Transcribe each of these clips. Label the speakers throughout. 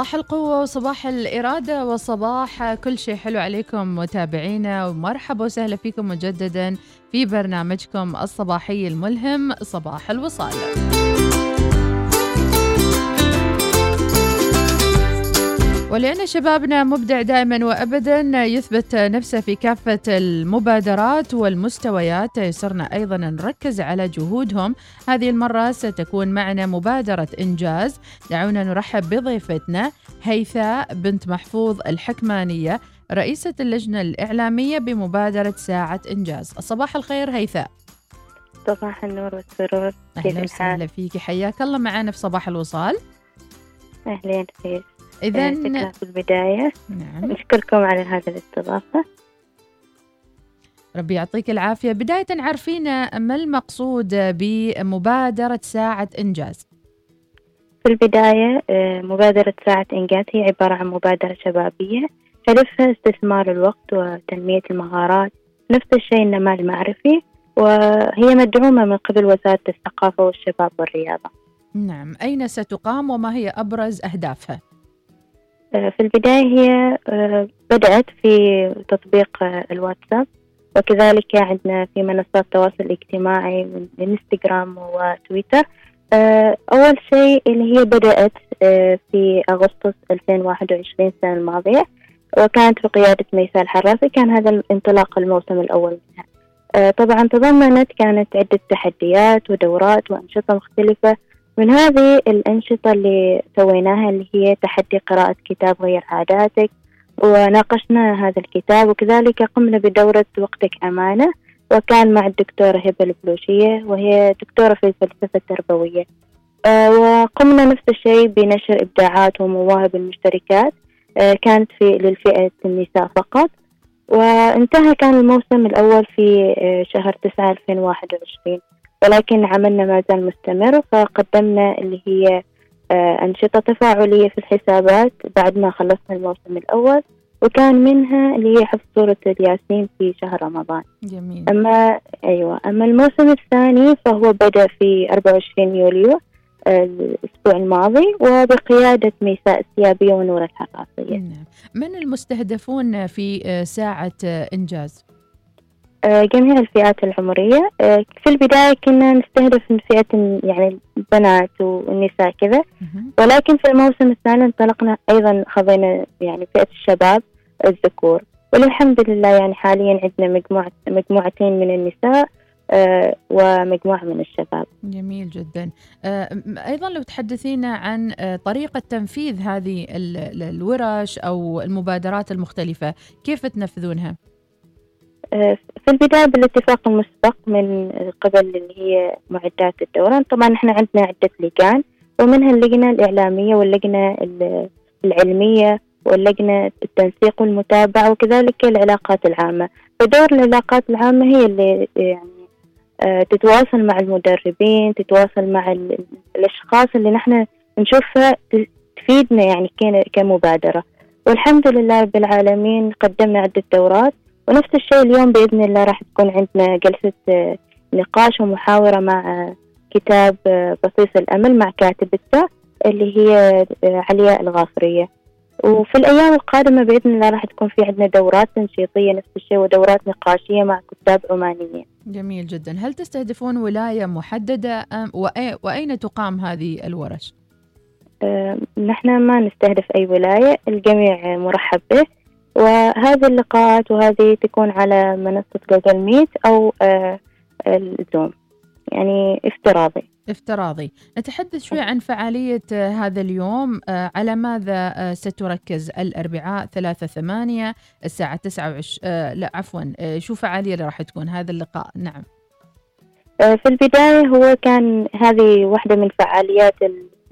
Speaker 1: صباح القوة وصباح الإرادة وصباح كل شيء حلو عليكم متابعينا ومرحبا وسهلا فيكم مجددا في برنامجكم الصباحي الملهم صباح الوصال. ولأن شبابنا مبدع دائما وأبدا يثبت نفسه في كافة المبادرات والمستويات. يسرنا أيضا نركز على جهودهم. هذه المرة ستكون معنا مبادرة إنجاز. دعونا نرحب بضيفتنا هيثاء بنت محفوظ الحكمانية رئيسة اللجنة الإعلامية بمبادرة ساعة إنجاز. صباح الخير هيثاء.
Speaker 2: صباح النور والسرور.
Speaker 1: أهلا وسهلا فيك. حياك الله معنا في صباح الوصال.
Speaker 2: أهلين فيك.
Speaker 1: إذا
Speaker 2: آه، في البداية.
Speaker 1: نعم.
Speaker 2: نشكركم على هذه الاستضافة.
Speaker 1: ربي يعطيك العافية. بداية عارفين ما المقصود بمبادرة ساعة إنجاز.
Speaker 2: في البداية آه، مبادرة ساعة إنجاز هي عبارة عن مبادرة شبابية. هدفها استثمار الوقت وتنمية المهارات. نفس الشيء النماء المعرفي. وهي مدعومة من قبل وزارة الثقافة والشباب والرياضة.
Speaker 1: نعم. أين ستقام وما هي أبرز أهدافها؟
Speaker 2: آه، في البداية هي آه، بدأت في تطبيق آه، الواتساب. وكذلك عندنا في منصات التواصل الاجتماعي من انستغرام وتويتر أول شيء اللي هي بدأت في أغسطس 2021 السنة الماضية وكانت بقيادة ميساء الحرافي كان هذا انطلاق الموسم الأول منها. طبعا تضمنت كانت عدة تحديات ودورات وأنشطة مختلفة. من هذه الأنشطة اللي سويناها اللي هي تحدي قراءة كتاب غير عاداتك وناقشنا هذا الكتاب وكذلك قمنا بدورة وقتك أمانة وكان مع الدكتورة هبة البلوشية وهي دكتورة في الفلسفة التربوية. آه، وقمنا نفس الشيء بنشر إبداعات ومواهب المشتركات آه، كانت في للفئة النساء فقط. وانتهى كان الموسم الأول في آه، شهر تسعة 2021 ولكن عملنا ما زال مستمر فقدمنا اللي هي آه، أنشطة تفاعلية في الحسابات بعد ما خلصنا الموسم الأول وكان منها اللي هي حفظ سورة الياسين في شهر رمضان.
Speaker 1: جميل.
Speaker 2: أما أيوة أما الموسم الثاني فهو بدأ في 24 يوليو آه، الأسبوع الماضي وبقيادة ميساء السيابية ونور الحراسية.
Speaker 1: نعم. من المستهدفون في آه، ساعة إنجاز؟
Speaker 2: آه، جميع الفئات العمرية. آه، في البداية كنا نستهدف فئة يعني البنات والنساء كذا. ولكن في الموسم الثاني انطلقنا أيضا خذينا يعني فئة الشباب الذكور. والحمد لله يعني حاليا عندنا مجموعة مجموعتين من النساء آه، ومجموعة من الشباب.
Speaker 1: جميل جدا. أيضا لو تحدثينا عن طريقة تنفيذ هذه الورش أو المبادرات المختلفة كيف تنفذونها؟
Speaker 2: في البداية بالاتفاق المسبق من قبل اللي هي معدات الدوران طبعا إحنا عندنا عدة لجان ومنها اللجنة الإعلامية واللجنة العلمية واللجنة التنسيق والمتابعة وكذلك العلاقات العامة. فدور العلاقات العامة هي اللي يعني آه، تتواصل مع المدربين تتواصل مع الأشخاص اللي نحن نشوفها تفيدنا يعني كمبادرة. والحمد لله رب العالمين قدمنا عدة دورات. ونفس الشيء اليوم بإذن الله راح تكون عندنا جلسة آه، نقاش ومحاورة مع آه، كتاب آه، بصيص الأمل مع كاتبته اللي هي علياء الغافرية. وفي الأيام القادمة بإذن الله راح تكون في عندنا دورات تنشيطية نفس الشيء ودورات نقاشية مع كتاب عمانيين.
Speaker 1: جميل جدا. هل تستهدفون ولاية محددة أم وأين تقام هذه الورش؟
Speaker 2: نحن ما نستهدف أي ولاية الجميع مرحب به. وهذه اللقاءات وهذه تكون على منصة جوجل ميت أو آه، الزوم. يعني افتراضي.
Speaker 1: افتراضي. نتحدث شوي عن فعالية آه، هذا اليوم آه، على ماذا ستركز الأربعاء ثلاثة ثمانية الساعة تسعة وعش... لا عفوا شو فعالية اللي راح تكون؟ هذا اللقاء. نعم.
Speaker 2: في البداية هو كان هذه واحدة من فعاليات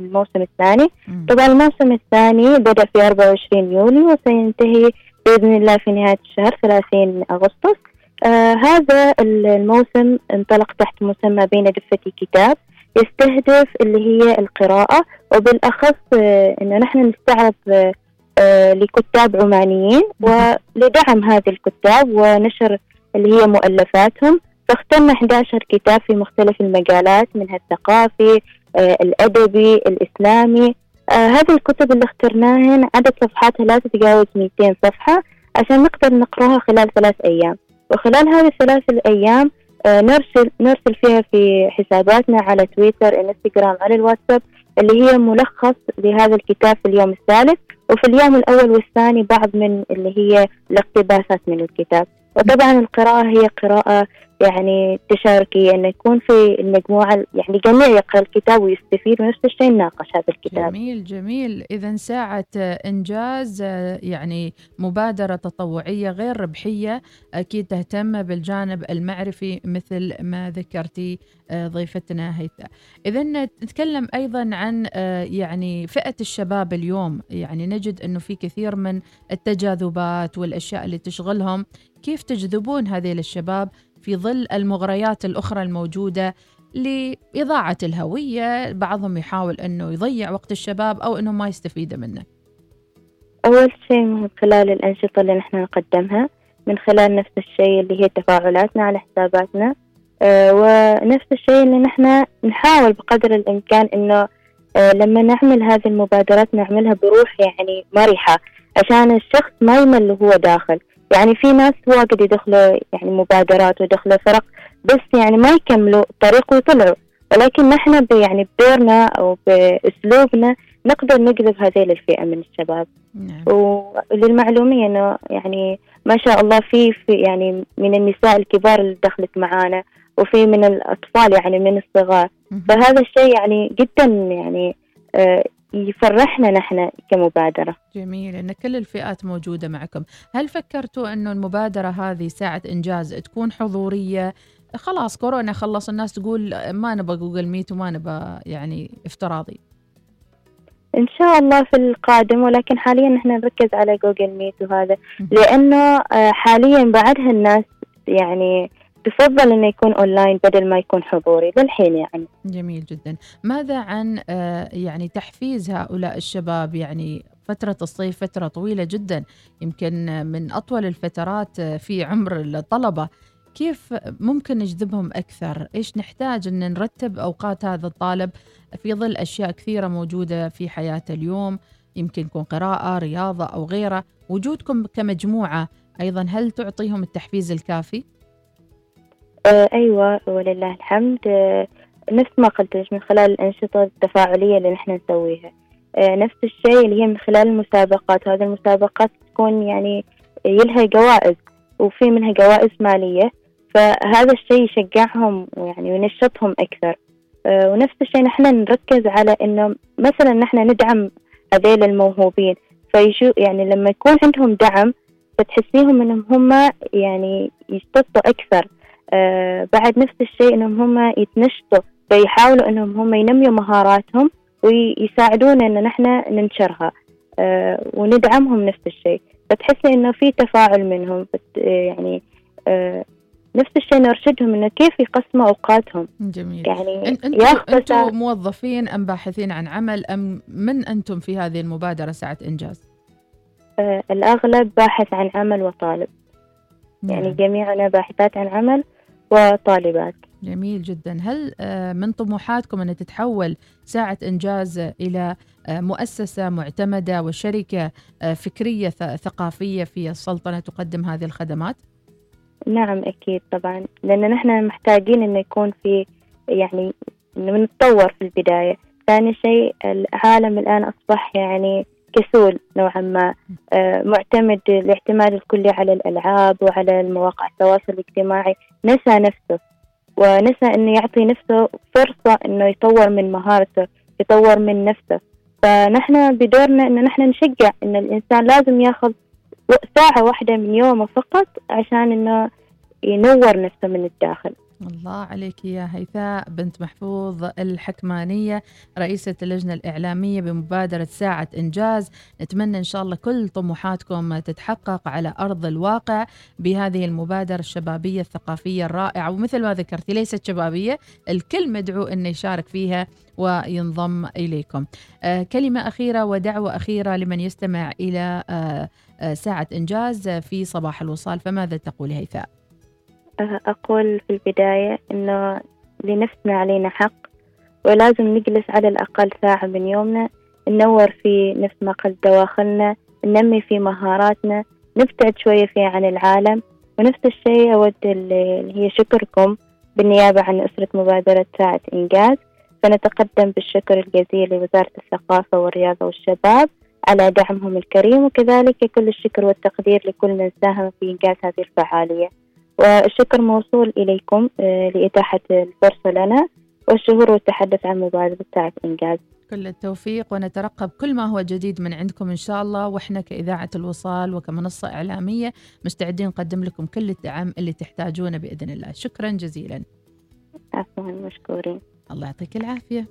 Speaker 2: الموسم الثاني. طبعا الموسم الثاني بدأ في 24 يوليو وسينتهي بإذن الله في نهاية الشهر 30 أغسطس. آه هذا الموسم انطلق تحت مسمى بين دفتي كتاب. يستهدف اللي هي القراءة وبالأخص آه أنه نحن نستعرض آه, آه، لكتاب عمانيين ولدعم هذه الكتاب ونشر اللي هي مؤلفاتهم. فاخترنا 11 كتاب في مختلف المجالات منها الثقافي آه الأدبي الإسلامي. هذه الكتب اللي اخترناها عدد صفحاتها لا تتجاوز 200 صفحة عشان نقدر نقراها خلال ثلاث أيام. وخلال هذه الثلاث الأيام آه نرسل نرسل فيها في حساباتنا على تويتر إنستغرام على الواتساب اللي هي ملخص لهذا الكتاب في اليوم الثالث. وفي اليوم الأول والثاني بعض من اللي هي الاقتباسات من الكتاب. وطبعا القراءة هي قراءة يعني تشاركية أن يكون في المجموعة يعني جميع يقرأ الكتاب ويستفيد ونفس الشيء نناقش هذا الكتاب.
Speaker 1: جميل جميل. إذا ساعة إنجاز يعني مبادرة تطوعية غير ربحية أكيد تهتم بالجانب المعرفي مثل ما ذكرتي ضيفتنا هيثم. إذا نتكلم أيضا عن يعني فئة الشباب اليوم. يعني نجد أنه في كثير من التجاذبات والأشياء اللي تشغلهم. كيف تجذبون هذه الشباب في ظل المغريات الأخرى الموجودة لإضاعة الهوية بعضهم يحاول أنه يضيع وقت الشباب أو أنه ما يستفيد منه.
Speaker 2: أول شيء من خلال الأنشطة اللي نحن نقدمها من خلال نفس الشيء اللي هي تفاعلاتنا على حساباتنا أه ونفس الشيء اللي نحن نحاول بقدر الإمكان إنه أه لما نعمل هذه المبادرات نعملها بروح يعني مرحة عشان الشخص ما يمل وهو داخل. يعني في ناس واجد يدخلوا يعني مبادرات ويدخلوا فرق بس يعني ما يكملوا الطريق ويطلعوا. ولكن نحن يعني بدورنا أو بأسلوبنا نقدر نجذب هذه الفئة من الشباب. نعم. وللمعلومية أنه يعني ما شاء الله في, في يعني من النساء الكبار اللي دخلت معانا وفي من الأطفال يعني من الصغار. فهذا الشيء يعني جدا يعني آه يفرحنا نحن كمبادرة.
Speaker 1: جميل أن كل الفئات موجودة معكم. هل فكرتوا أنه المبادرة هذه ساعة إنجاز تكون حضورية؟ خلاص كورونا خلص الناس تقول ما نبغى Google Meet وما نبغى يعني افتراضي.
Speaker 2: إن شاء الله في القادم ولكن حاليا نحن نركز على Google Meet وهذا. لأنه آه، حاليا بعدها الناس يعني يفضل إنه يكون اونلاين بدل ما يكون حضوري للحين يعني.
Speaker 1: جميل جدا. ماذا عن آه، يعني تحفيز هؤلاء الشباب؟ يعني فترة الصيف فترة طويلة جدا يمكن من أطول الفترات آه، في عمر الطلبة. كيف ممكن نجذبهم أكثر؟ إيش نحتاج أن نرتب أوقات هذا الطالب؟ في ظل أشياء كثيرة موجودة في حياته اليوم يمكن يكون قراءة رياضة أو غيره وجودكم كمجموعة أيضا هل تعطيهم التحفيز الكافي؟
Speaker 2: آه أيوة ولله الحمد. آه نفس ما قلت من خلال الأنشطة التفاعلية اللي نحن نسويها. آه نفس الشيء اللي هي من خلال المسابقات. هذه المسابقات تكون يعني يلها جوائز وفي منها جوائز مالية. فهذا الشيء يشجعهم يعني وينشطهم أكثر. ونفس الشيء نحن نركز على إنه مثلا نحن ندعم هذيل الموهوبين. فيشو يعني لما يكون عندهم دعم فتحسيهم إنهم هم يعني يشتطوا أكثر. آه بعد نفس الشيء إنهم هم يتنشطوا فيحاولوا إنهم هم ينميوا مهاراتهم ويساعدونا إن نحن ننشرها. آه وندعمهم نفس الشيء. فتحسي إنه في تفاعل منهم يعني آه نفس الشيء نرشدهم إنه كيف يقسموا أوقاتهم.
Speaker 1: جميل. يعني أنتم أنتم موظفين أم باحثين عن عمل؟ أم من أنتم في هذه المبادرة ساعة إنجاز؟
Speaker 2: آه الأغلب باحث عن عمل وطالب. يعني نعم. جميعنا باحثات عن عمل. وطالبات.
Speaker 1: جميل جدا. هل آه، من طموحاتكم أن تتحول ساعة إنجاز إلى آه، مؤسسة معتمدة وشركة آه، فكرية ثقافية في السلطنة تقدم هذه الخدمات؟
Speaker 2: نعم أكيد طبعا. لأن نحن محتاجين أنه يكون في يعني نتطور في البداية. ثاني شيء العالم الآن أصبح يعني كسول نوعا ما آه، معتمد الاعتماد الكلي على الألعاب وعلى المواقع التواصل الاجتماعي. نسى نفسه ونسى أنه يعطي نفسه فرصة أنه يطور من مهارته يطور من نفسه. فنحن بدورنا أنه نحن نشجع أن الإنسان لازم ياخذ ساعة واحدة من يومه فقط عشان أنه ينور نفسه من الداخل.
Speaker 1: الله عليك يا هيثاء. بنت محفوظ الحكمانية رئيسة اللجنة الإعلامية بمبادرة ساعة إنجاز. نتمنى إن شاء الله كل طموحاتكم تتحقق على أرض الواقع بهذه المبادرة الشبابية الثقافية الرائعة. ومثل ما ذكرتي ليست شبابية الكل مدعو أنه يشارك فيها وينضم إليكم. آه كلمة أخيرة ودعوة أخيرة لمن يستمع إلى آه آه ساعة إنجاز في صباح الوصال. فماذا تقول هيثاء؟
Speaker 2: أقول في البداية إنه لنفسنا علينا حق ولازم نجلس على الأقل ساعة من يومنا ننور في نفس ما قلت دواخلنا ننمي في مهاراتنا نبتعد شوية في عن العالم. ونفس الشيء أود اللي هي شكركم بالنيابة عن أسرة مبادرة ساعة إنجاز. فنتقدم بالشكر الجزيل لوزارة الثقافة والرياضة والشباب على دعمهم الكريم وكذلك كل الشكر والتقدير لكل من ساهم في إنجاز هذه الفعالية. والشكر موصول إليكم آه، لإتاحة الفرصة لنا والشهور والتحدث عن مبادرة ساعة إنجاز.
Speaker 1: كل التوفيق ونترقب كل ما هو جديد من عندكم إن شاء الله. وإحنا كإذاعة الوصال وكمنصة إعلامية مستعدين نقدم لكم كل الدعم اللي تحتاجونه بإذن الله. شكرا جزيلا.
Speaker 2: عفوا مشكورين.
Speaker 1: الله يعطيك العافية.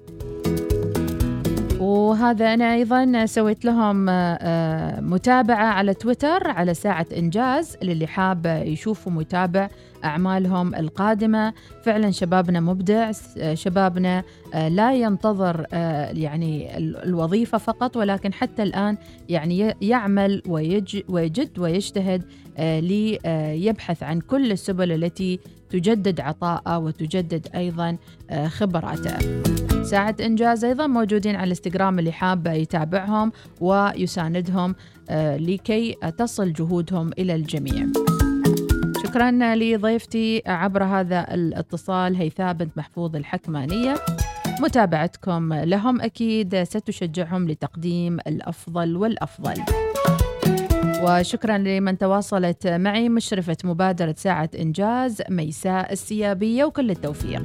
Speaker 1: وهذا أنا أيضا سويت لهم آه، آه، متابعة على تويتر على ساعة إنجاز للي حاب يشوفوا متابع أعمالهم القادمة. فعلا شبابنا مبدع شبابنا آه، لا ينتظر يعني الوظيفة فقط ولكن حتى الآن يعني يعمل ويجد ويجتهد ليبحث عن كل السبل التي تجدد عطاءه وتجدد أيضا خبراته. ساعة إنجاز أيضا موجودين على الإنستغرام اللي حاب يتابعهم ويساندهم آه، لكي تصل جهودهم إلى الجميع. شكرا لضيفتي عبر هذا الاتصال هيثاء بنت محفوظ الحكمانية. متابعتكم لهم أكيد ستشجعهم لتقديم الأفضل والأفضل. وشكرا لمن تواصلت معي مشرفة مبادرة ساعة إنجاز ميساء السيابية وكل التوفيق.